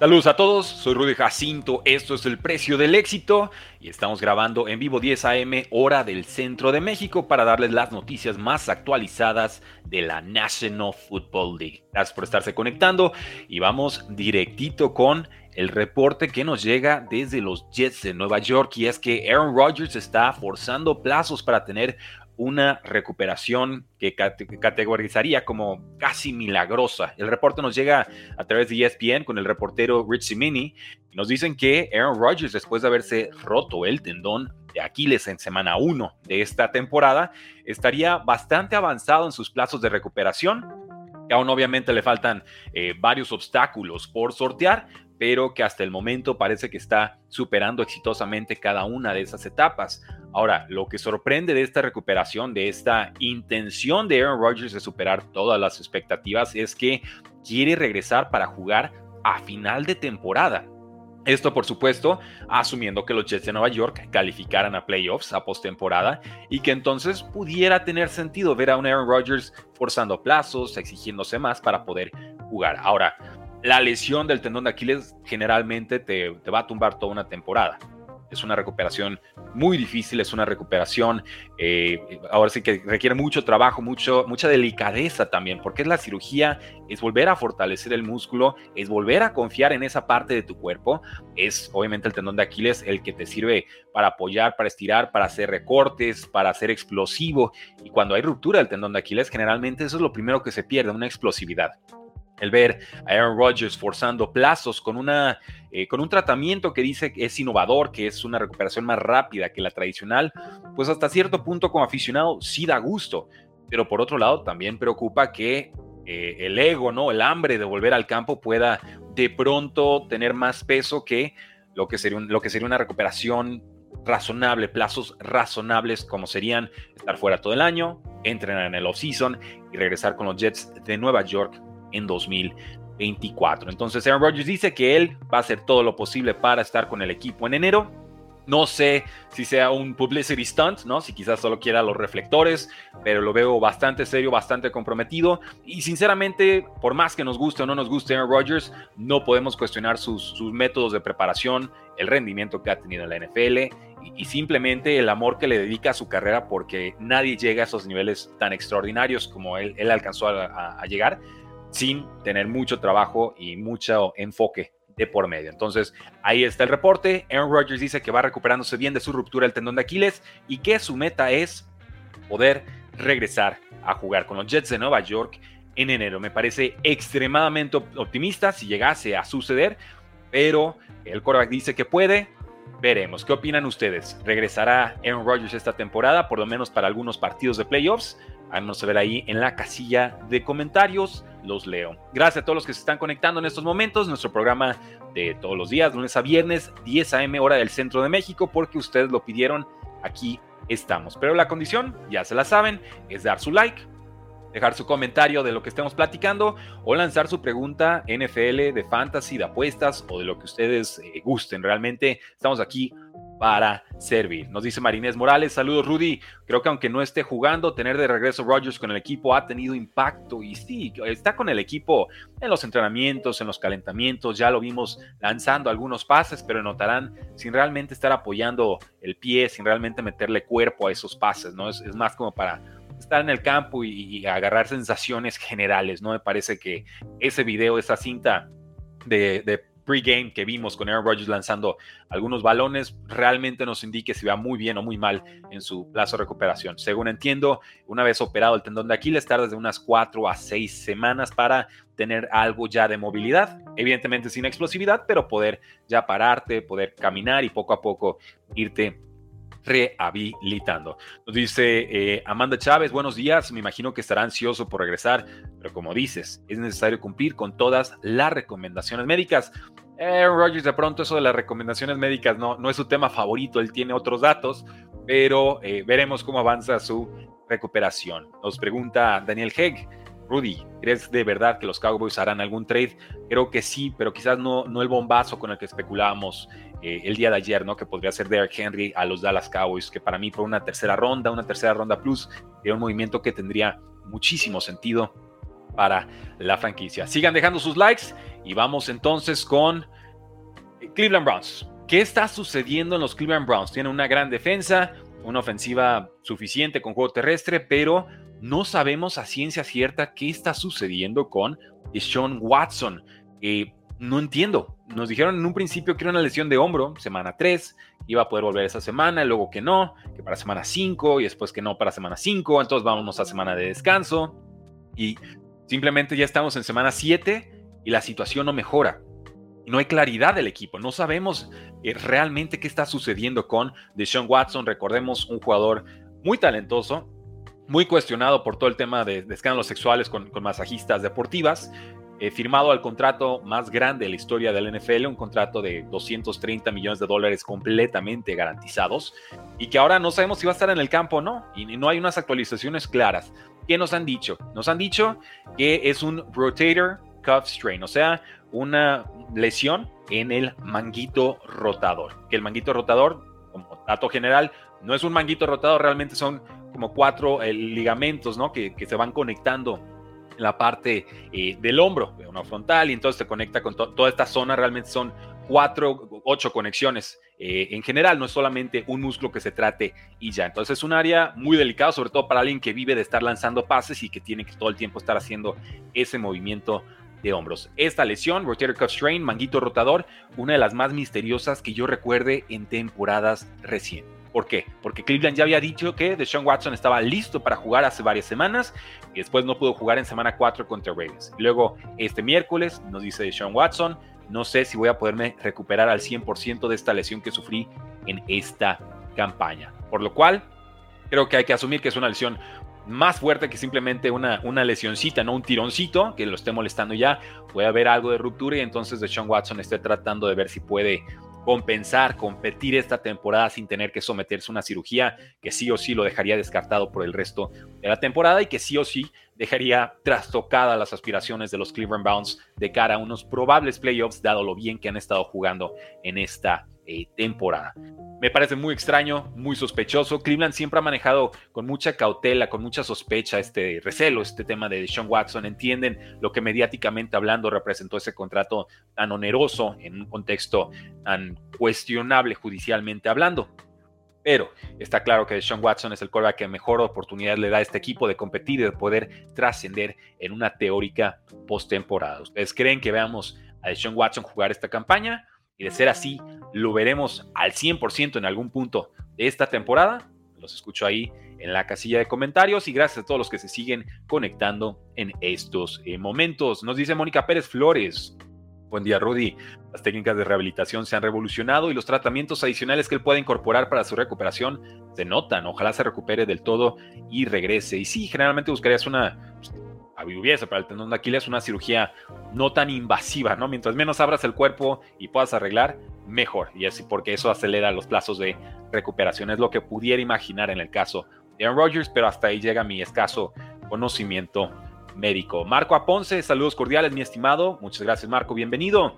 Saludos a todos, soy Rudy Jacinto, esto es el precio del éxito y estamos grabando en vivo 10 a.m. hora del centro de México para darles las noticias más actualizadas de la National Football League. Gracias por estarse conectando y vamos directito con el reporte que nos llega desde los Jets de Nueva York y es que Aaron Rodgers está forzando plazos para tener una recuperación que categorizaría como casi milagrosa. El reporte nos llega a través de ESPN con el reportero Rich Simini y nos dicen que Aaron Rodgers, después de haberse roto el tendón de Aquiles en semana 1 de esta temporada, estaría bastante avanzado en sus plazos de recuperación. Que aún obviamente le faltan eh, varios obstáculos por sortear, pero que hasta el momento parece que está superando exitosamente cada una de esas etapas. Ahora, lo que sorprende de esta recuperación, de esta intención de Aaron Rodgers de superar todas las expectativas, es que quiere regresar para jugar a final de temporada. Esto, por supuesto, asumiendo que los Jets de Nueva York calificaran a playoffs a postemporada y que entonces pudiera tener sentido ver a un Aaron Rodgers forzando plazos, exigiéndose más para poder jugar. Ahora, la lesión del tendón de Aquiles generalmente te, va a tumbar toda una temporada. Es una recuperación muy difícil, es una recuperación, eh, ahora sí que requiere mucho trabajo, mucho, mucha delicadeza también, porque es la cirugía, es volver a fortalecer el músculo, es volver a confiar en esa parte de tu cuerpo, es obviamente el tendón de Aquiles el que te sirve para apoyar, para estirar, para hacer recortes, para ser explosivo, y cuando hay ruptura del tendón de Aquiles, generalmente eso es lo primero que se pierde, una explosividad el ver a Aaron Rodgers forzando plazos con, una, eh, con un tratamiento que dice que es innovador, que es una recuperación más rápida que la tradicional, pues hasta cierto punto como aficionado sí da gusto, pero por otro lado también preocupa que eh, el ego, ¿no? el hambre de volver al campo pueda de pronto tener más peso que lo que sería, lo que sería una recuperación razonable, plazos razonables como serían estar fuera todo el año, entrenar en el off-season y regresar con los Jets de Nueva York en 2024. Entonces Aaron Rodgers dice que él va a hacer todo lo posible para estar con el equipo en enero. No sé si sea un publicity stunt, ¿no? Si quizás solo quiera los reflectores, pero lo veo bastante serio, bastante comprometido. Y sinceramente, por más que nos guste o no nos guste Aaron Rodgers, no podemos cuestionar sus, métodos de preparación, el rendimiento que ha tenido en la NFL y, simplemente el amor que le dedica a su carrera, porque nadie llega a esos niveles tan extraordinarios como él, él alcanzó a llegar sin tener mucho trabajo y mucho enfoque de por medio. Entonces, ahí está el reporte. Aaron Rodgers dice que va recuperándose bien de su ruptura del tendón de Aquiles y que su meta es poder regresar a jugar con los Jets de Nueva York en enero. Me parece extremadamente optimista si llegase a suceder, pero el quarterback dice que puede. Veremos. ¿Qué opinan ustedes? ¿Regresará Aaron Rodgers esta temporada, por lo menos para algunos partidos de playoffs? Háganos saber ahí en la casilla de comentarios, los leo. Gracias a todos los que se están conectando en estos momentos, nuestro programa de todos los días, lunes a viernes, 10 a.m. hora del centro de México, porque ustedes lo pidieron, aquí estamos. Pero la condición, ya se la saben, es dar su like, dejar su comentario de lo que estemos platicando o lanzar su pregunta NFL de fantasy, de apuestas o de lo que ustedes eh, gusten. Realmente estamos aquí para servir. Nos dice Marinés Morales, saludos Rudy. Creo que aunque no esté jugando, tener de regreso Rogers con el equipo ha tenido impacto y sí, está con el equipo en los entrenamientos, en los calentamientos, ya lo vimos lanzando algunos pases, pero notarán sin realmente estar apoyando el pie, sin realmente meterle cuerpo a esos pases, ¿no? Es, más como para estar en el campo y, agarrar sensaciones generales, ¿no? Me parece que ese video, esa cinta de, de pregame que vimos con Aaron Rodgers lanzando algunos balones realmente nos indique si va muy bien o muy mal en su plazo de recuperación. Según entiendo, una vez operado el tendón de Aquiles, tarda de unas 4 a 6 semanas para tener algo ya de movilidad, evidentemente sin explosividad, pero poder ya pararte, poder caminar y poco a poco irte rehabilitando. Nos dice eh, Amanda Chávez, buenos días, me imagino que estará ansioso por regresar, pero como dices, es necesario cumplir con todas las recomendaciones médicas. Aaron Rodgers de pronto eso de las recomendaciones médicas no, no es su tema favorito, él tiene otros datos, pero eh, veremos cómo avanza su recuperación. Nos pregunta Daniel Hegg, Rudy, ¿crees de verdad que los Cowboys harán algún trade? Creo que sí, pero quizás no, no el bombazo con el que especulábamos eh, el día de ayer, ¿no? Que podría ser Derrick Henry a los Dallas Cowboys, que para mí por una tercera ronda, una tercera ronda plus, sería un movimiento que tendría muchísimo sentido para la franquicia. Sigan dejando sus likes y vamos entonces con Cleveland Browns. ¿Qué está sucediendo en los Cleveland Browns? Tienen una gran defensa, una ofensiva suficiente con juego terrestre, pero no sabemos a ciencia cierta qué está sucediendo con Deshaun Watson. Eh, no entiendo. Nos dijeron en un principio que era una lesión de hombro, semana 3, iba a poder volver esa semana, luego que no, que para semana 5 y después que no para semana 5, entonces vámonos a semana de descanso y simplemente ya estamos en semana 7 y la situación no mejora. No hay claridad del equipo, no sabemos eh, realmente qué está sucediendo con Deshaun Watson, recordemos un jugador muy talentoso, muy cuestionado por todo el tema de, escándalos sexuales con, masajistas deportivas, eh, firmado al contrato más grande de la historia del NFL, un contrato de 230 millones de dólares completamente garantizados, y que ahora no sabemos si va a estar en el campo o no, y no hay unas actualizaciones claras. ¿Qué nos han dicho? Nos han dicho que es un rotator cuff strain, o sea, una lesión en el manguito rotador. Que el manguito rotador, como dato general, no es un manguito rotador, realmente son como cuatro eh, ligamentos, ¿no? Que, se van conectando en la parte eh, del hombro, una frontal, y entonces se conecta con toda esta zona, realmente son cuatro, ocho conexiones eh, en general, no es solamente un músculo que se trate y ya. Entonces es un área muy delicada, sobre todo para alguien que vive de estar lanzando pases y que tiene que todo el tiempo estar haciendo ese movimiento de hombros. Esta lesión, rotator cuff strain, manguito rotador, una de las más misteriosas que yo recuerde en temporadas recientes. ¿Por qué? Porque Cleveland ya había dicho que Deshaun Watson estaba listo para jugar hace varias semanas y después no pudo jugar en semana 4 contra Ravens. Luego, este miércoles, nos dice Deshaun Watson, no sé si voy a poderme recuperar al 100% de esta lesión que sufrí en esta campaña. Por lo cual, creo que hay que asumir que es una lesión más fuerte que simplemente una, una lesioncita, no un tironcito que lo esté molestando ya. Puede haber algo de ruptura y entonces Deshaun Watson esté tratando de ver si puede compensar, competir esta temporada sin tener que someterse a una cirugía que sí o sí lo dejaría descartado por el resto de la temporada y que sí o sí dejaría trastocadas las aspiraciones de los Cleveland Browns de cara a unos probables playoffs, dado lo bien que han estado jugando en esta eh, temporada. Me parece muy extraño, muy sospechoso. Cleveland siempre ha manejado con mucha cautela, con mucha sospecha este recelo, este tema de Sean Watson. Entienden lo que mediáticamente hablando representó ese contrato tan oneroso en un contexto tan cuestionable judicialmente hablando. Pero está claro que Sean Watson es el quarterback que mejor oportunidad le da a este equipo de competir y de poder trascender en una teórica postemporada. ¿Ustedes creen que veamos a Sean Watson jugar esta campaña? Y de ser así, lo veremos al 100% en algún punto de esta temporada. Los escucho ahí en la casilla de comentarios y gracias a todos los que se siguen conectando en estos eh, momentos. Nos dice Mónica Pérez Flores. Buen día, Rudy. Las técnicas de rehabilitación se han revolucionado y los tratamientos adicionales que él puede incorporar para su recuperación se notan. Ojalá se recupere del todo y regrese. Y sí, generalmente buscarías una pues, hubiese para el tendón de Aquiles una cirugía no tan invasiva, ¿no? Mientras menos abras el cuerpo y puedas arreglar, mejor. Y así porque eso acelera los plazos de recuperación. Es lo que pudiera imaginar en el caso de Aaron Rodgers, pero hasta ahí llega mi escaso conocimiento médico. Marco Aponce, saludos cordiales, mi estimado. Muchas gracias, Marco. Bienvenido.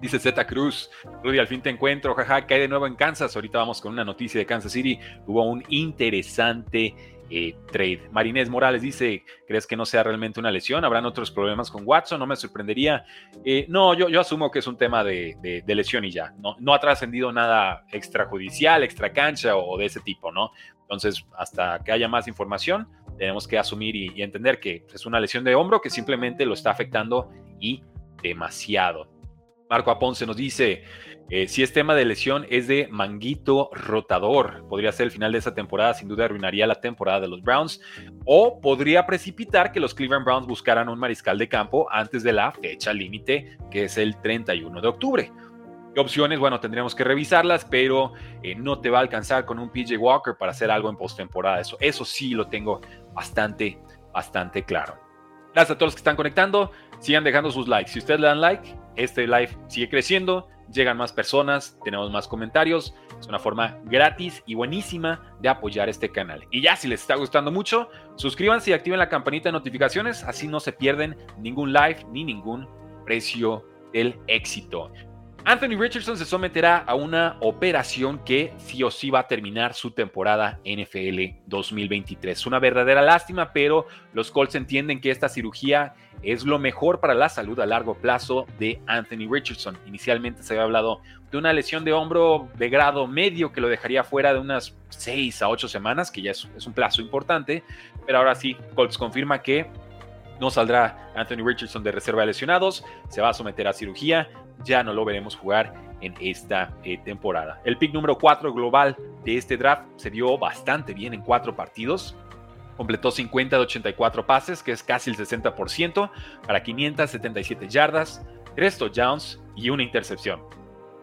Dice Z Cruz, Rudy, al fin te encuentro, jaja, cae de nuevo en Kansas. Ahorita vamos con una noticia de Kansas City. Hubo un interesante eh, trade. Marinés Morales dice, ¿crees que no sea realmente una lesión? ¿Habrán otros problemas con Watson? No me sorprendería. Eh, no, yo, asumo que es un tema de, lesión y ya. No, ha trascendido nada extrajudicial, extra cancha o de ese tipo, ¿no? Entonces, hasta que haya más información, tenemos que asumir y entender que es una lesión de hombro que simplemente lo está afectando y demasiado. Marco Aponce nos dice, eh, si es tema de lesión, es de manguito rotador. Podría ser el final de esa temporada, sin duda arruinaría la temporada de los Browns. O podría precipitar que los Cleveland Browns buscaran un mariscal de campo antes de la fecha límite, que es el 31 de octubre. ¿Qué opciones? Bueno, tendríamos que revisarlas, pero eh, no te va a alcanzar con un PJ Walker para hacer algo en postemporada. Eso, eso sí lo tengo bastante, bastante claro. Gracias a todos los que están conectando. Sigan dejando sus likes. Si ustedes le dan like, este live sigue creciendo, llegan más personas, tenemos más comentarios. Es una forma gratis y buenísima de apoyar este canal. Y ya, si les está gustando mucho, suscríbanse y activen la campanita de notificaciones, así no se pierden ningún live ni ningún precio del éxito. Anthony Richardson se someterá a una operación que sí o sí va a terminar su temporada NFL 2023. Una verdadera lástima, pero los Colts entienden que esta cirugía es lo mejor para la salud a largo plazo de Anthony Richardson. Inicialmente se había hablado de una lesión de hombro de grado medio que lo dejaría fuera de unas 6 a 8 semanas, que ya es, es un plazo importante, pero ahora sí, Colts confirma que no saldrá Anthony Richardson de reserva de lesionados, se va a someter a cirugía ya no lo veremos jugar en esta eh, temporada. El pick número 4 global de este draft se dio bastante bien en cuatro partidos. Completó 50 de 84 pases, que es casi el 60%, para 577 yardas, 3 touchdowns y una intercepción.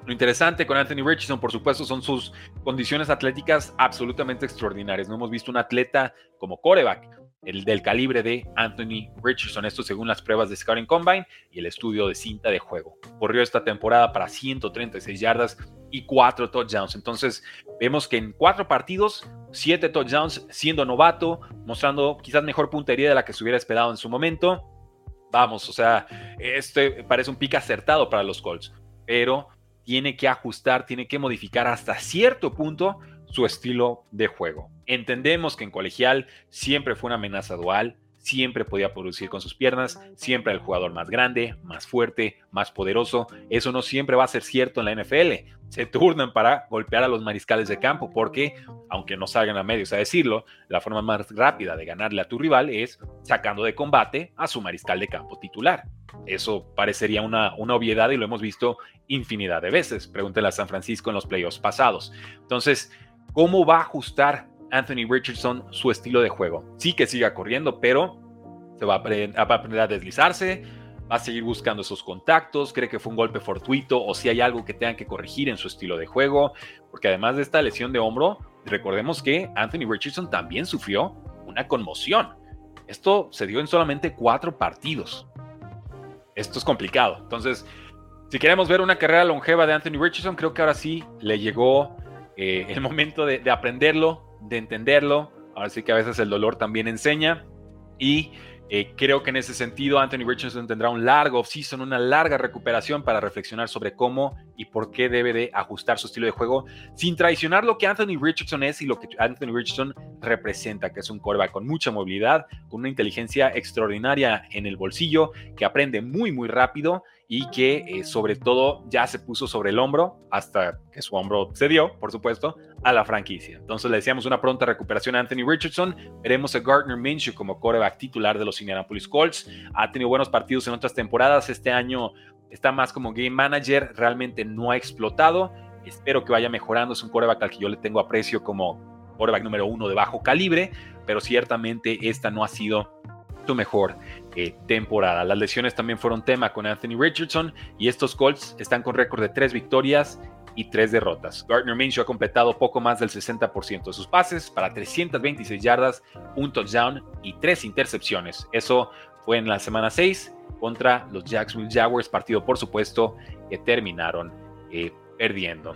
Lo interesante con Anthony Richardson, por supuesto, son sus condiciones atléticas absolutamente extraordinarias. No hemos visto un atleta como coreback el del calibre de Anthony Richardson, esto según las pruebas de Scouting Combine y el estudio de cinta de juego. Corrió esta temporada para 136 yardas y 4 touchdowns. Entonces, vemos que en cuatro partidos, 7 touchdowns siendo novato, mostrando quizás mejor puntería de la que se hubiera esperado en su momento. Vamos, o sea, este parece un pick acertado para los Colts, pero tiene que ajustar, tiene que modificar hasta cierto punto su estilo de juego. Entendemos que en colegial siempre fue una amenaza dual, siempre podía producir con sus piernas, siempre el jugador más grande, más fuerte, más poderoso. Eso no siempre va a ser cierto en la NFL. Se turnan para golpear a los mariscales de campo porque, aunque no salgan a medios a decirlo, la forma más rápida de ganarle a tu rival es sacando de combate a su mariscal de campo titular. Eso parecería una, una obviedad y lo hemos visto infinidad de veces. Pregúntele a San Francisco en los playoffs pasados. Entonces, ¿cómo va a ajustar Anthony Richardson su estilo de juego. Sí que siga corriendo, pero se va a, aprender a deslizarse, va a seguir buscando esos contactos, cree que fue un golpe fortuito o si hay algo que tengan que corregir en su estilo de juego, porque además de esta lesión de hombro, recordemos que Anthony Richardson también sufrió una conmoción. Esto se dio en solamente cuatro partidos. Esto es complicado. Entonces, si queremos ver una carrera longeva de Anthony Richardson, creo que ahora sí le llegó eh, el momento de aprenderlo, de entenderlo. Ahora sí que a veces el dolor también enseña. Y eh, creo que en ese sentido Anthony Richardson tendrá un largo off-season, una larga recuperación para reflexionar sobre cómo y por qué debe de ajustar su estilo de juego sin traicionar lo que Anthony Richardson es y lo que Anthony Richardson representa, que es un quarterback con mucha movilidad, con una inteligencia extraordinaria en el bolsillo, que aprende muy muy rápido y que eh, sobre todo ya se puso sobre el hombro hasta que su hombro cedió, por supuesto, a la franquicia. Entonces le deseamos una pronta recuperación a Anthony Richardson. Veremos a Gardner Minshew como coreback titular de los Indianapolis Colts. Ha tenido buenos partidos en otras temporadas. Este año está más como game manager. Realmente no ha explotado. Espero que vaya mejorando. Es un coreback al que yo le tengo aprecio como coreback número uno de bajo calibre, pero ciertamente esta no ha sido tu mejor eh, temporada. Las lesiones también fueron tema con Anthony Richardson y estos Colts están con récord de tres victorias y tres derrotas. Gardner Minshew ha completado poco más del 60% de sus pases para 326 yardas, un touchdown y tres intercepciones. Eso fue en la semana 6 contra los Jacksonville Jaguars, partido por supuesto que terminaron eh, perdiendo.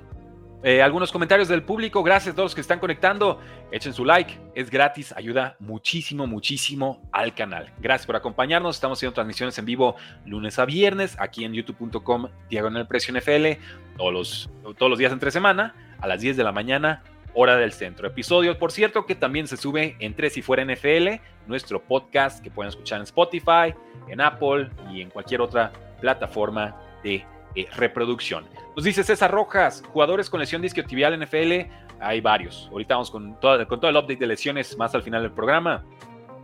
Eh, algunos comentarios del público. Gracias a todos los que están conectando. Echen su like, es gratis, ayuda muchísimo, muchísimo al canal. Gracias por acompañarnos. Estamos haciendo transmisiones en vivo lunes a viernes aquí en youtube.com diagonal precio NFL todos los, todos los días entre semana a las 10 de la mañana, hora del centro. Episodio, por cierto, que también se sube en Tres y Fuera NFL, nuestro podcast que pueden escuchar en Spotify, en Apple y en cualquier otra plataforma de eh, reproducción. Nos dice César Rojas, jugadores con lesión discotibial NFL, hay varios. Ahorita vamos con todo, con todo el update de lesiones más al final del programa.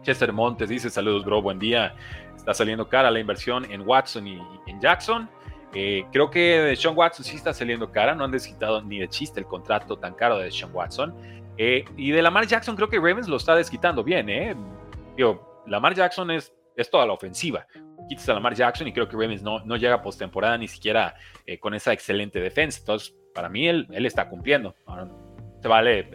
Chester Montes dice, saludos bro, buen día. Está saliendo cara la inversión en Watson y, en Jackson. Eh, creo que Sean Watson sí está saliendo cara, no han desquitado ni de chiste el contrato tan caro de Sean Watson. Eh, y de Lamar Jackson creo que Ravens lo está desquitando bien, ¿eh? Digo, Lamar Jackson es, es toda la ofensiva quitas a Lamar Jackson y creo que Ravens no, no llega postemporada ni siquiera eh, con esa excelente defensa. Entonces, para mí, él, él está cumpliendo. se vale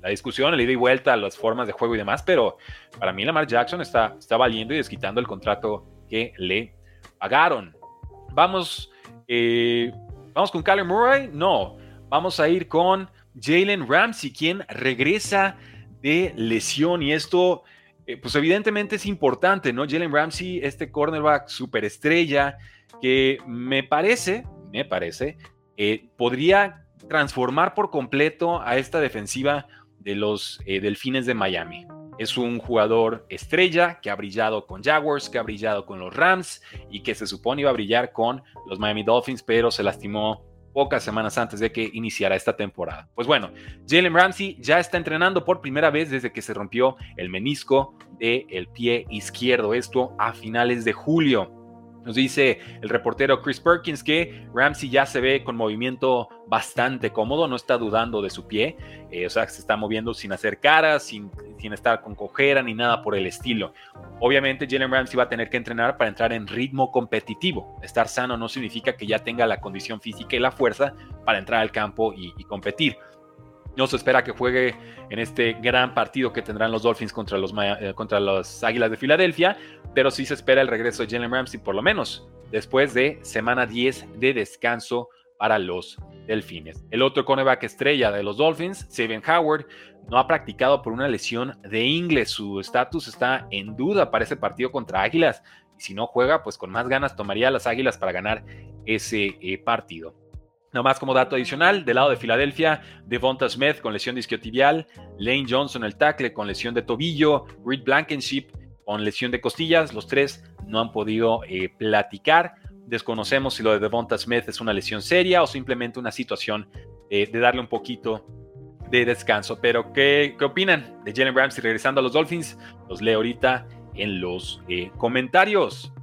la discusión, el ida y vuelta, las formas de juego y demás, pero para mí Lamar Jackson está, está valiendo y desquitando el contrato que le pagaron. Vamos Eh, ¿Vamos con Kyler Murray? No. Vamos a ir con Jalen Ramsey, quien regresa de lesión. Y esto, eh, pues evidentemente es importante, ¿no? Jalen Ramsey, este cornerback superestrella, que me parece, me parece, eh, podría transformar por completo a esta defensiva de los Delfines de Miami. Es un jugador estrella que ha brillado con Jaguars, que ha brillado con los Rams y que se supone iba a brillar con los Miami Dolphins, pero se lastimó pocas semanas antes de que iniciara esta temporada. Pues bueno, Jalen Ramsey ya está entrenando por primera vez desde que se rompió el menisco del pie izquierdo, esto a finales de julio. Nos dice el reportero Chris Perkins que Ramsey ya se ve con movimiento bastante cómodo, no está dudando de su pie, eh, o sea, se está moviendo sin hacer caras, sin, estar con cojera ni nada por el estilo. Obviamente Jalen Ramsey va a tener que entrenar para entrar en ritmo competitivo. Estar sano no significa que ya tenga la condición física y la fuerza para entrar al campo y competir. No se espera que juegue en este gran partido que tendrán los Dolphins contra los, eh, contra los Águilas de Filadelfia, pero sí se espera el regreso de Jalen Ramsey por lo menos después de semana 10 de descanso para los Delfines. El otro cornerback estrella de los Dolphins, Saban Howard, no ha practicado por una lesión de inglés. Su estatus está en duda para ese partido contra Águilas. Y si no juega, pues con más ganas tomaría las Águilas para ganar ese eh, partido. Nomás como dato adicional, del lado de Filadelfia, Devonta Smith con lesión de isquiotibial, Lane Johnson el tackle con lesión de tobillo, Reed Blankenship con lesión de costillas, los tres no han podido eh, platicar. Desconocemos si lo de Devonta Smith es una lesión seria o simplemente una situación eh, de darle un poquito de descanso. Pero, ¿qué, qué opinan de Jalen Ramsey regresando a los Dolphins? Los leo ahorita en los eh, comentarios.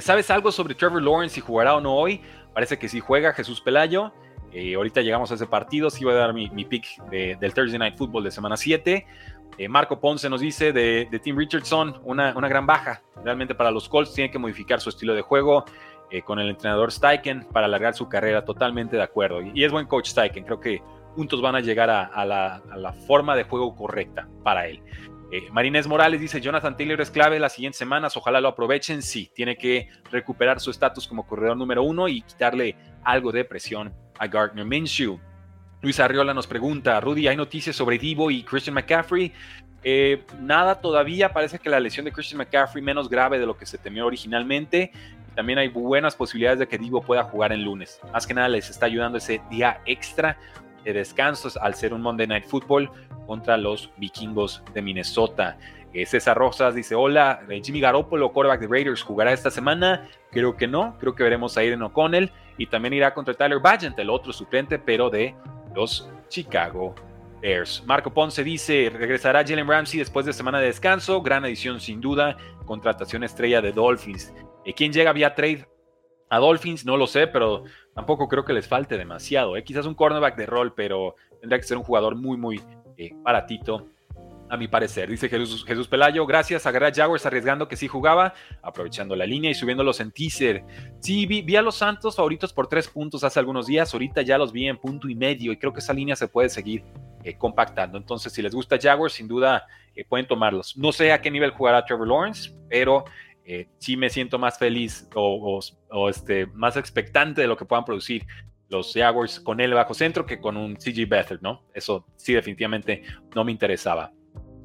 ¿Sabes algo sobre Trevor Lawrence si jugará o no hoy? Parece que sí juega Jesús Pelayo. Eh, ahorita llegamos a ese partido. Sí voy a dar mi, pick del Thursday Night Football de semana 7. Eh, Marco Ponce nos dice de, Tim Richardson, una, una, gran baja. Realmente para los Colts tiene que modificar su estilo de juego eh, con el entrenador Steichen para alargar su carrera. Totalmente de acuerdo. Y, es buen coach Steichen. Creo que juntos van a llegar a, la, a la forma de juego correcta para él. Eh, Morales dice, Jonathan Taylor es clave las siguientes semanas, ojalá lo aprovechen. Sí, tiene que recuperar su estatus como corredor número uno y quitarle algo de presión a Gardner Minshew. Luis Arriola nos pregunta, Rudy, ¿hay noticias sobre Divo y Christian McCaffrey? Eh, nada todavía, parece que la lesión de Christian McCaffrey menos grave de lo que se temió originalmente. También hay buenas posibilidades de que Divo pueda jugar el lunes. Más que nada les está ayudando ese día extra de descansos al ser un Monday Night Football contra los vikingos de Minnesota. Eh, César Rosas dice, hola, eh, Jimmy Garoppolo, quarterback de Raiders, ¿jugará esta semana? Creo que no, creo que veremos a Aiden O'Connell y también irá contra Tyler Bagent, el otro suplente, pero de los Chicago Bears. Marco Ponce dice, regresará Jalen Ramsey después de semana de descanso, gran edición sin duda, contratación estrella de Dolphins. Eh, ¿Quién llega vía trade a Dolphins? No lo sé, pero tampoco creo que les falte demasiado. Quizás un cornerback de rol, pero tendría que ser un jugador muy, muy eh, baratito, a mi parecer. Dice Jesús, Jesús Pelayo, gracias a Garrett Jaguars arriesgando que sí jugaba, aprovechando la línea y subiéndolos en teaser. Sí, vi, a los Santos favoritos por tres puntos hace algunos días, ahorita ya los vi en punto y medio y creo que esa línea se puede seguir eh, compactando. Entonces, si les gusta Jaguars, sin duda eh, pueden tomarlos. No sé a qué nivel jugará Trevor Lawrence, pero sí me siento más feliz o, este, más expectante de lo que puedan producir los Jaguars con él bajo centro que con un CG Beathard, ¿no? Eso sí definitivamente no me interesaba.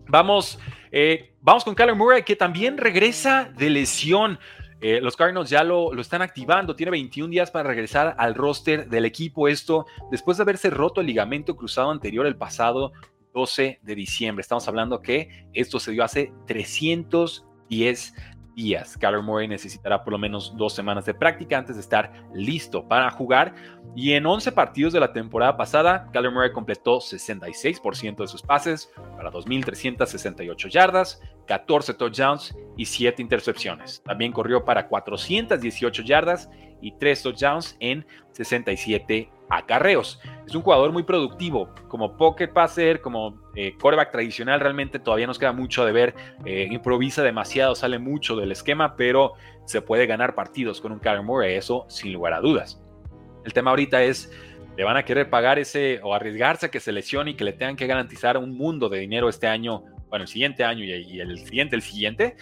Vamos, eh, vamos con Kyler Murray, que también regresa de lesión. Eh, los Cardinals ya lo, lo, están activando, tiene 21 días para regresar al roster del equipo. Esto después de haberse roto el ligamento cruzado anterior el pasado 12 de diciembre. Estamos hablando que esto se dio hace 310 días. Murray necesitará por lo menos dos semanas de práctica antes de estar listo para jugar. Y en 11 partidos de la temporada pasada, Kyler Murray completó 66% de sus pases para 2.368 yardas, 14 touchdowns y 7 intercepciones. También corrió para 418 yardas y 3 touchdowns en 67 acarreos. Es un jugador muy productivo, como pocket passer, como eh, quarterback tradicional, realmente todavía nos queda mucho de ver. Eh, improvisa demasiado, sale mucho del esquema, pero se puede ganar partidos con un Kyler Murray, eso sin lugar a dudas. El tema ahorita es, ¿le van a querer pagar ese o arriesgarse a que se lesione y que le tengan que garantizar un mundo de dinero este año, bueno, el siguiente año y, el siguiente, el siguiente?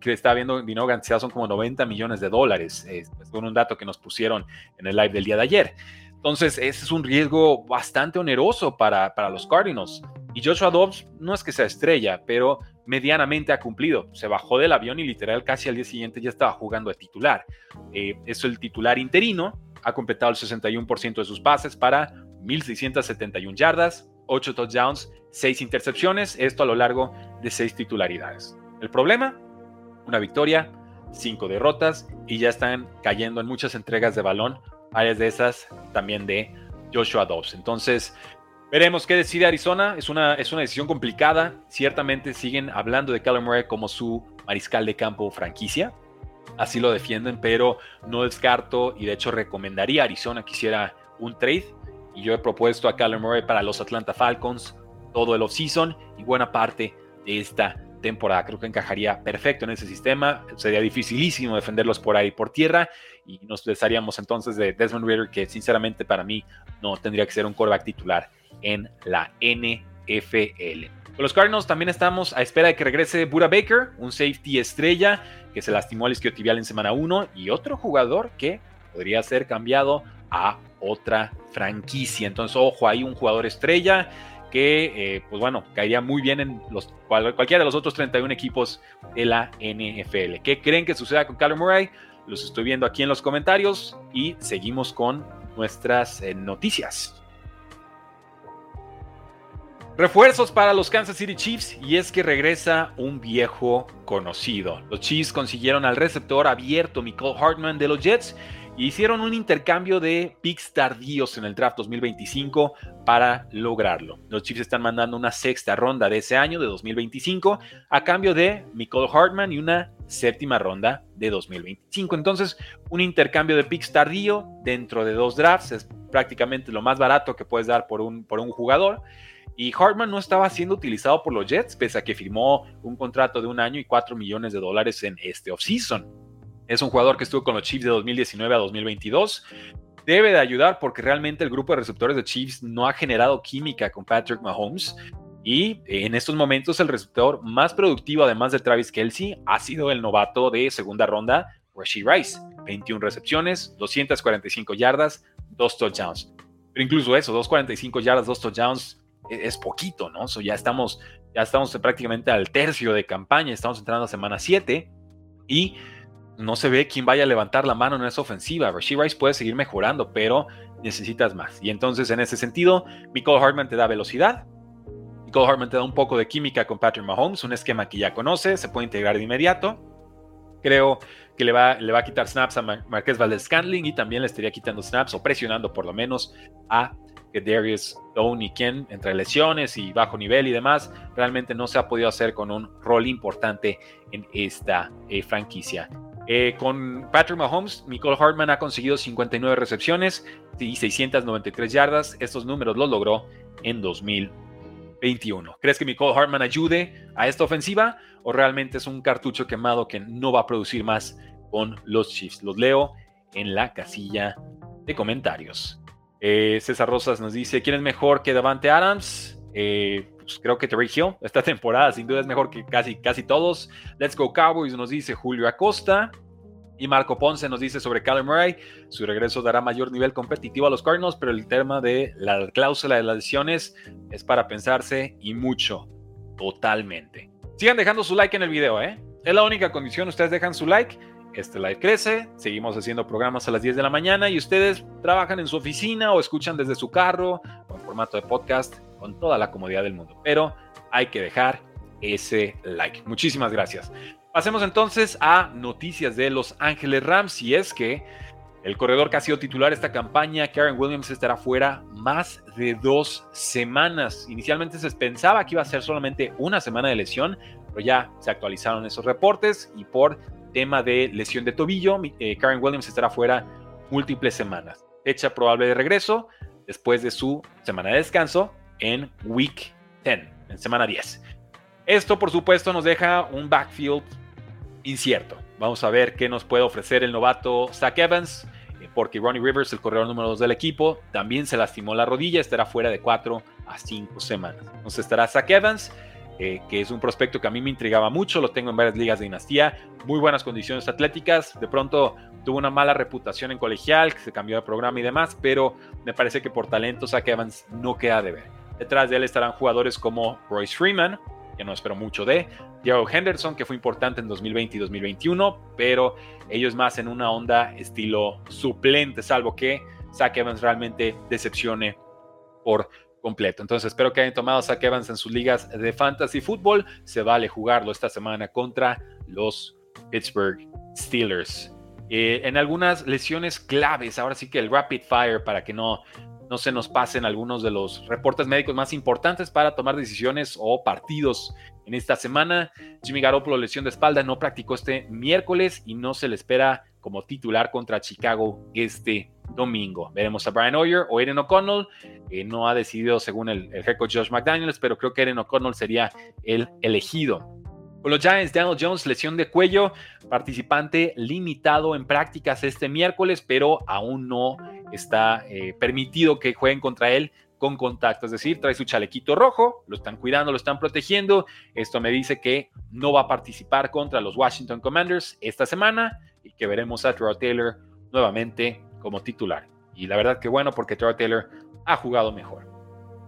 que está viendo dinero garantizado son como 90 millones de dólares, con un dato que nos pusieron en el live del día de ayer. Entonces, ese es un riesgo bastante oneroso para, para los Cardinals. Y Joshua Dobbs no es que sea estrella, pero medianamente ha cumplido. Se bajó del avión y literal casi al día siguiente ya estaba jugando de titular. Eh, es el titular interino, ha completado el 61% de sus pases para 1.671 yardas, 8 touchdowns, 6 intercepciones, esto a lo largo de 6 titularidades. El problema, una victoria, 5 derrotas y ya están cayendo en muchas entregas de balón Varias de esas también de Joshua Dobbs. Entonces, veremos qué decide Arizona. Es una, es una decisión complicada. Ciertamente siguen hablando de Kyler Murray como su mariscal de campo franquicia. Así lo defienden, pero no descarto y de hecho recomendaría a Arizona que hiciera un trade. Y yo he propuesto a Kyler Murray para los Atlanta Falcons todo el offseason y buena parte de esta temporada. Creo que encajaría perfecto en ese sistema. Sería dificilísimo defenderlos por ahí por tierra y nos desharíamos entonces de Desmond Ritter, que sinceramente para mí no tendría que ser un quarterback titular en la NFL. Con los Cardinals también estamos a espera de que regrese Buda Baker, un safety estrella que se lastimó al isquiotibial en semana 1 y otro jugador que podría ser cambiado a otra franquicia. Entonces, ojo, hay un jugador estrella que, eh, pues bueno, caería muy bien en los, cualquiera de los otros 31 equipos de la NFL. ¿Qué creen que suceda con Kyler Murray? Los estoy viendo aquí en los comentarios y seguimos con nuestras eh, noticias. Refuerzos para los Kansas City Chiefs y es que regresa un viejo conocido. Los Chiefs consiguieron al receptor abierto Michael Hartman de los Jets hicieron un intercambio de picks tardíos en el draft 2025 para lograrlo. Los Chiefs están mandando una sexta ronda de ese año, de 2025, a cambio de Nicole Hartman y una séptima ronda de 2025. Entonces, un intercambio de picks tardío dentro de dos drafts es prácticamente lo más barato que puedes dar por un, por un jugador. Y Hartman no estaba siendo utilizado por los Jets, pese a que firmó un contrato de un año y 4 millones de dólares en este offseason. Es un jugador que estuvo con los Chiefs de 2019 a 2022. Debe de ayudar porque realmente el grupo de receptores de Chiefs no ha generado química con Patrick Mahomes. Y en estos momentos el receptor más productivo, además de Travis Kelsey, ha sido el novato de segunda ronda, Rashid Rice. 21 recepciones, 245 yardas, 2 touchdowns. Pero incluso eso, 245 yardas, 2 touchdowns, e-, es poquito, ¿no? ya, estamos, ya estamos prácticamente al tercio de campaña, estamos entrando a semana 7 y no se ve quién vaya a levantar la mano en esa ofensiva. Rashid Rice puede seguir mejorando, pero necesitas más. Y entonces, en ese sentido, Nicole Hartman te da velocidad. Nicole Hartman te da un poco de química con Patrick Mahomes, un esquema que ya conoce, se puede integrar de inmediato. Creo que le va, le va a quitar snaps a Marqués Valdez Scantling y también le estaría quitando snaps o presionando por lo menos a que Darius y quien entre lesiones y bajo nivel y demás, realmente no se ha podido hacer con un rol importante en esta eh, franquicia. Eh, con Patrick Mahomes, Nicole Hartman ha conseguido 59 recepciones y 693 yardas. Estos números los logró en 2021. ¿Crees que Nicole Hartman ayude a esta ofensiva o realmente es un cartucho quemado que no va a producir más con los Chiefs? Los leo en la casilla de comentarios. Eh, César Rosas nos dice, ¿quién es mejor que Davante Adams? Eh, pues creo que Terry Hill esta temporada sin duda es mejor que casi, casi todos. Let's Go Cowboys nos dice Julio Acosta. Y Marco Ponce nos dice sobre Kyler Murray, su regreso dará mayor nivel competitivo a los Cardinals, pero el tema de la cláusula de las lesiones es para pensarse y mucho, totalmente. Sigan dejando su like en el video, ¿eh? Es la única condición, ustedes dejan su like, este live crece, seguimos haciendo programas a las 10 de la mañana y ustedes trabajan en su oficina o escuchan desde su carro o en formato de podcast con toda la comodidad del mundo. Pero hay que dejar ese like. Muchísimas gracias. Pasemos entonces a noticias de Los Ángeles Rams y es que el corredor que ha sido titular esta campaña, Karen Williams, estará fuera más de dos semanas. Inicialmente se pensaba que iba a ser solamente una semana de lesión, pero ya se actualizaron esos reportes y por tema de lesión de tobillo, eh, Karen Williams estará fuera múltiples semanas. Fecha probable de regreso después de su semana de descanso en Week 10, en semana 10. Esto, por supuesto, nos deja un backfield incierto. Vamos a ver qué nos puede ofrecer el novato Zach Evans, eh, porque Ronnie Rivers, el corredor número 2 del equipo, también se lastimó la rodilla, estará fuera de 4 a 5 semanas. Entonces estará Zach Evans eh, que es un prospecto que a mí me intrigaba mucho, lo tengo en varias ligas de dinastía, muy buenas condiciones atléticas, de pronto tuvo una mala reputación en colegial, que se cambió de programa y demás, pero me parece que por talento Zach Evans no queda de ver. Detrás de él estarán jugadores como Royce Freeman, que no espero mucho de, Diego Henderson, que fue importante en 2020 y 2021, pero ellos más en una onda estilo suplente, salvo que Zach Evans realmente decepcione por completo. Entonces espero que hayan tomado Zach Evans en sus ligas de fantasy fútbol. Se vale jugarlo esta semana contra los Pittsburgh Steelers. Eh, en algunas lesiones claves, ahora sí que el rapid fire para que no, no se nos pasen algunos de los reportes médicos más importantes para tomar decisiones o partidos en esta semana. Jimmy Garoppolo, lesión de espalda, no practicó este miércoles y no se le espera como titular contra Chicago este domingo. Veremos a Brian Hoyer o Eren O'Connell. No ha decidido según el, el head Josh McDaniels, pero creo que Eren O'Connell sería el elegido. Con los Giants, Daniel Jones, lesión de cuello, participante limitado en prácticas este miércoles, pero aún no está eh, permitido que jueguen contra él con contacto, es decir, trae su chalequito rojo, lo están cuidando, lo están protegiendo. Esto me dice que no va a participar contra los Washington Commanders esta semana y que veremos a Terrell Taylor nuevamente como titular. Y la verdad que bueno, porque Terrell Taylor ha jugado mejor.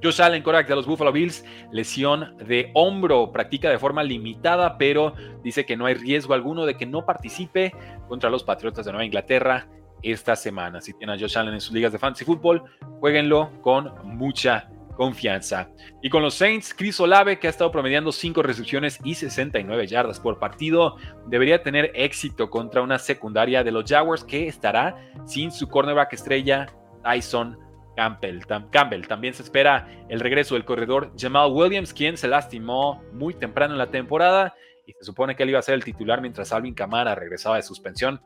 Josh Allen, correcto, de los Buffalo Bills, lesión de hombro, practica de forma limitada, pero dice que no hay riesgo alguno de que no participe contra los Patriotas de Nueva Inglaterra esta semana. Si tienen a Josh Allen en sus ligas de fantasy fútbol, jueguenlo con mucha confianza. Y con los Saints, Chris Olave, que ha estado promediando 5 recepciones y 69 yardas por partido, debería tener éxito contra una secundaria de los Jaguars que estará sin su cornerback estrella Tyson Campbell. Campbell. También se espera el regreso del corredor Jamal Williams, quien se lastimó muy temprano en la temporada y se supone que él iba a ser el titular mientras Alvin Kamara regresaba de suspensión.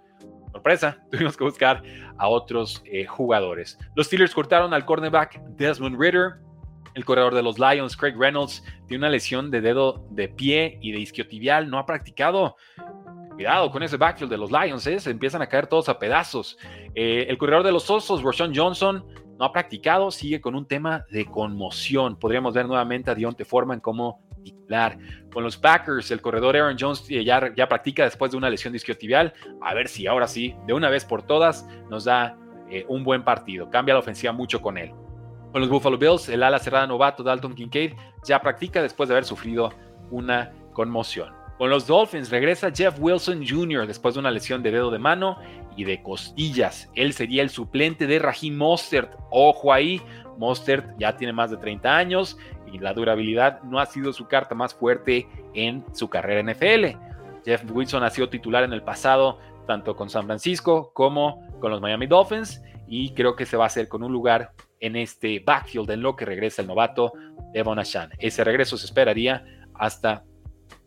Sorpresa, tuvimos que buscar a otros eh, jugadores. Los Steelers cortaron al cornerback Desmond Ritter. El corredor de los Lions, Craig Reynolds, tiene una lesión de dedo de pie y de isquiotibial. No ha practicado. Cuidado con ese backfield de los Lions, ¿eh? se empiezan a caer todos a pedazos. Eh, el corredor de los Osos, Roshan Johnson, no ha practicado, sigue con un tema de conmoción. Podríamos ver nuevamente a Dionte Foreman como titular. Con los Packers, el corredor Aaron Jones eh, ya, practica después de una lesión disquiotibial. A ver si ahora sí, de una vez por todas, nos da eh, un buen partido. Cambia la ofensiva mucho con él. Con los Buffalo Bills, el ala cerrada novato Dalton Kincaid ya practica después de haber sufrido una conmoción. Con los Dolphins regresa Jeff Wilson Jr. después de una lesión de dedo de mano y de costillas. Él sería el suplente de Raheem Mostert. Ojo ahí, Mostert ya tiene más de 30 años y la durabilidad no ha sido su carta más fuerte en su carrera en NFL. Jeff Wilson ha sido titular en el pasado tanto con San Francisco como con los Miami Dolphins y creo que se va a hacer con un lugar en este backfield en lo que regresa el novato Devon Ashan. Ese regreso se esperaría hasta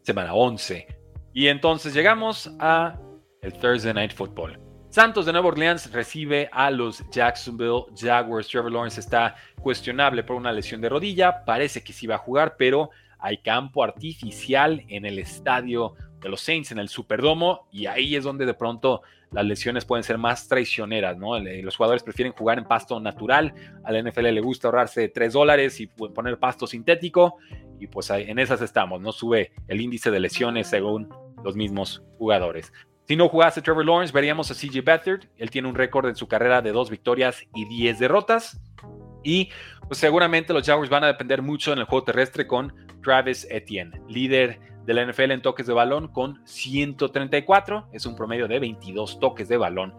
semana 11. Y entonces llegamos a el Thursday Night Football. Santos de Nueva Orleans recibe a los Jacksonville Jaguars. Trevor Lawrence está cuestionable por una lesión de rodilla. Parece que sí va a jugar, pero hay campo artificial en el estadio de los Saints, en el Superdomo, y ahí es donde de pronto las lesiones pueden ser más traicioneras, ¿no? Los jugadores prefieren jugar en pasto natural, a la NFL le gusta ahorrarse 3 dólares y poner pasto sintético, y pues en esas estamos, no sube el índice de lesiones según los mismos jugadores. Si no jugase Trevor Lawrence, veríamos a CJ Beathard. Él tiene un récord en su carrera de dos victorias y 10 derrotas. Y pues seguramente los Jaguars van a depender mucho en el juego terrestre con Travis Etienne, líder de la NFL en toques de balón con 134. Es un promedio de 22 toques de balón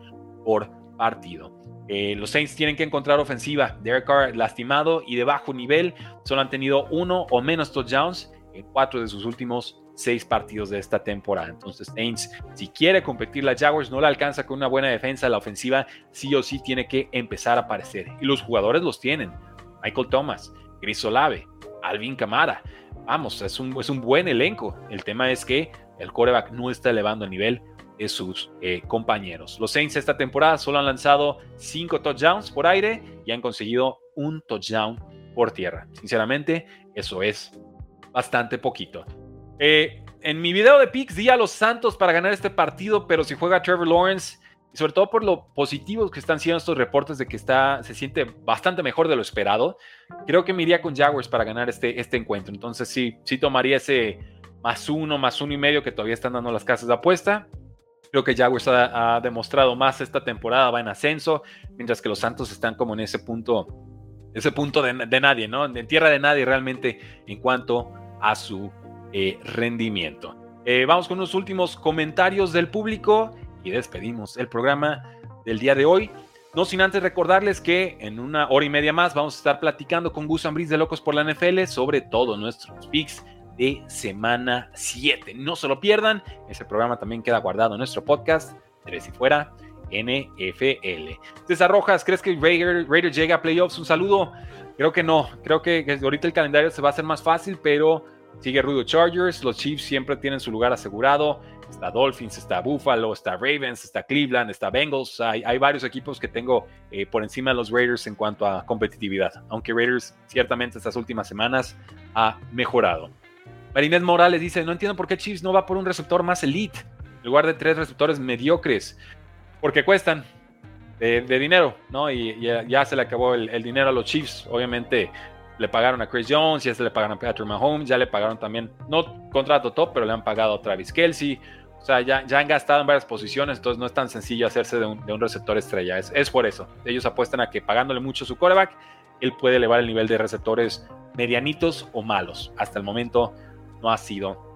por partido. Eh, los Saints tienen que encontrar ofensiva. Derek Carr lastimado y de bajo nivel. Solo han tenido uno o menos touchdowns en cuatro de sus últimos seis partidos de esta temporada. Entonces, Saints, si quiere competir la Jaguars, no la alcanza con una buena defensa. La ofensiva sí o sí tiene que empezar a aparecer. Y los jugadores los tienen. Michael Thomas, Chris Olave, Alvin Kamara. Vamos, es un, es un buen elenco. El tema es que el quarterback no está elevando el nivel de sus eh, compañeros. Los Saints esta temporada solo han lanzado cinco touchdowns por aire y han conseguido un touchdown por tierra. Sinceramente, eso es bastante poquito. Eh, en mi video de picks di a los Santos para ganar este partido, pero si juega Trevor Lawrence, y sobre todo por lo positivos que están siendo estos reportes de que está, se siente bastante mejor de lo esperado, creo que me iría con Jaguars para ganar este, este encuentro. Entonces sí, sí tomaría ese más uno, más uno y medio que todavía están dando las casas de apuesta. Creo que Jaguars ha, demostrado más esta temporada, va en ascenso, mientras que los Santos están como en ese punto, ese punto de, nadie, ¿no? En tierra de nadie realmente en cuanto a su eh, rendimiento. Eh, vamos con unos últimos comentarios del público y despedimos el programa del día de hoy. No sin antes recordarles que en una hora y media más vamos a estar platicando con Gus Ambris de Locos por la NFL sobre todos nuestros picks de semana 7. No se lo pierdan, ese programa también queda guardado en nuestro podcast, Tres y Fuera NFL. César Rojas, ¿crees que Raiders llega a playoffs? Un saludo. Creo que no, creo que ahorita el calendario se va a hacer más fácil, pero sigue rudo Chargers, los Chiefs siempre tienen su lugar asegurado está Dolphins, está Buffalo, está Ravens, está Cleveland, está Bengals. Hay, hay varios equipos que tengo eh, por encima de los Raiders en cuanto a competitividad, aunque Raiders ciertamente estas últimas semanas ha mejorado. Marinés Morales dice, no entiendo por qué Chiefs no va por un receptor más elite, en lugar de tres receptores mediocres, porque cuestan de, dinero, ¿no? Y, ya, se le acabó el dinero a los Chiefs, obviamente le pagaron a Chris Jones, ya se le pagaron a Patrick Mahomes, ya le pagaron también, no contrato top, pero le han pagado a Travis Kelsey. O sea, ya, ya han gastado en varias posiciones, entonces no es tan sencillo hacerse de un, receptor estrella. Es, es, por eso. Ellos apuestan a que pagándole mucho su quarterback, él puede elevar el nivel de receptores medianitos o malos. Hasta el momento no ha sido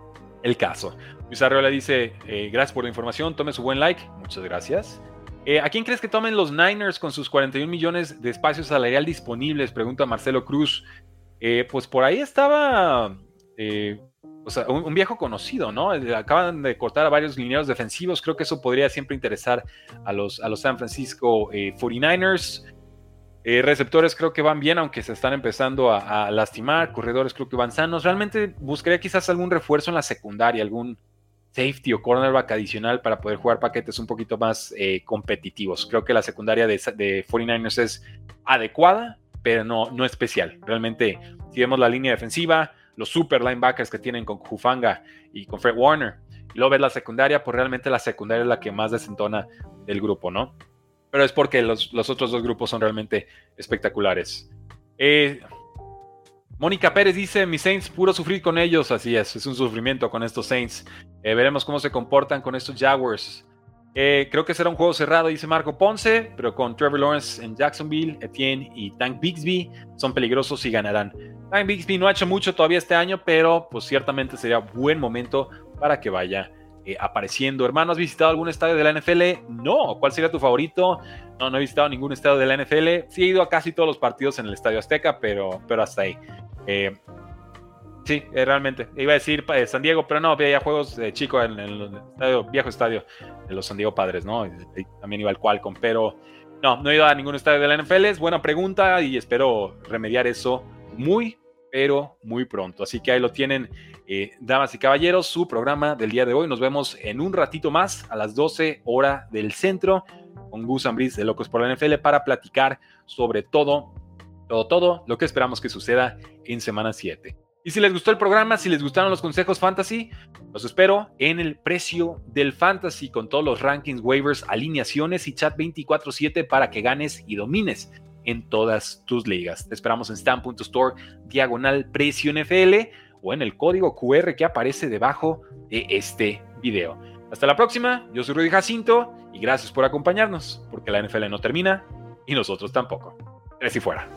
el caso. Luis Arreola dice, eh, gracias por la información, tome su buen like. Muchas gracias. Eh, ¿A quién crees que tomen los Niners con sus 41 millones de espacio salarial disponibles? Pregunta Marcelo Cruz. Eh, pues por ahí estaba eh, un, viejo conocido, ¿no? Acaban de cortar a varios lineados defensivos. Creo que eso podría siempre interesar a los, a los San Francisco 49ers. receptores creo que van bien, aunque se están empezando a, a, lastimar. Corredores creo que van sanos. Realmente buscaría quizás algún refuerzo en la secundaria, algún safety o cornerback adicional para poder jugar paquetes un poquito más eh, competitivos. Creo que la secundaria de, 49ers es adecuada, pero no, no especial. Realmente, si vemos la línea defensiva, los super linebackers que tienen con Hufanga y con Fred Warner, y luego ves la secundaria, pues realmente la secundaria es la que más desentona del grupo, ¿no? Pero es porque los, los otros dos grupos son realmente espectaculares. Eh, Mónica Pérez dice, mis Saints, puro sufrir con ellos. Así es, es un sufrimiento con estos Saints. Eh, veremos cómo se comportan con estos Jaguars. Eh, creo que será un juego cerrado, dice Marco Ponce, pero con Trevor Lawrence en Jacksonville, Etienne y Tank Bixby son peligrosos y ganarán. Tank Bixby no ha hecho mucho todavía este año, pero pues ciertamente sería buen momento para que vaya eh, apareciendo. Hermano, ¿has visitado algún estadio de la NFL? No. ¿Cuál sería tu favorito? No, no he visitado ningún estadio de la NFL. Sí he ido a casi todos los partidos en el Estadio Azteca, pero, pero hasta ahí. Eh, sí, eh, realmente. Iba a decir eh, San Diego, pero no, había juegos de chico en, el viejo estadio de los San Diego Padres, ¿no? también iba al Qualcomm, pero no, no he ido a ningún estadio de la NFL. Es buena pregunta y espero remediar eso muy, pero muy pronto. Así que ahí lo tienen, damas y caballeros, su programa del día de hoy. Nos vemos en un ratito más a las 12 horas del centro con Gus Ambris de Locos por la NFL para platicar sobre todo todo, todo lo que esperamos que suceda en semana 7. Y si les gustó el programa, si les gustaron los consejos fantasy, los espero en el precio del fantasy con todos los rankings, waivers, alineaciones y chat 24/7 para que ganes y domines en todas tus ligas. Te esperamos en stamp.store diagonal precio NFL o en el código QR que aparece debajo de este video. Hasta la próxima, yo soy Rudy Jacinto y gracias por acompañarnos, porque la NFL no termina y nosotros tampoco. Tres y fuera.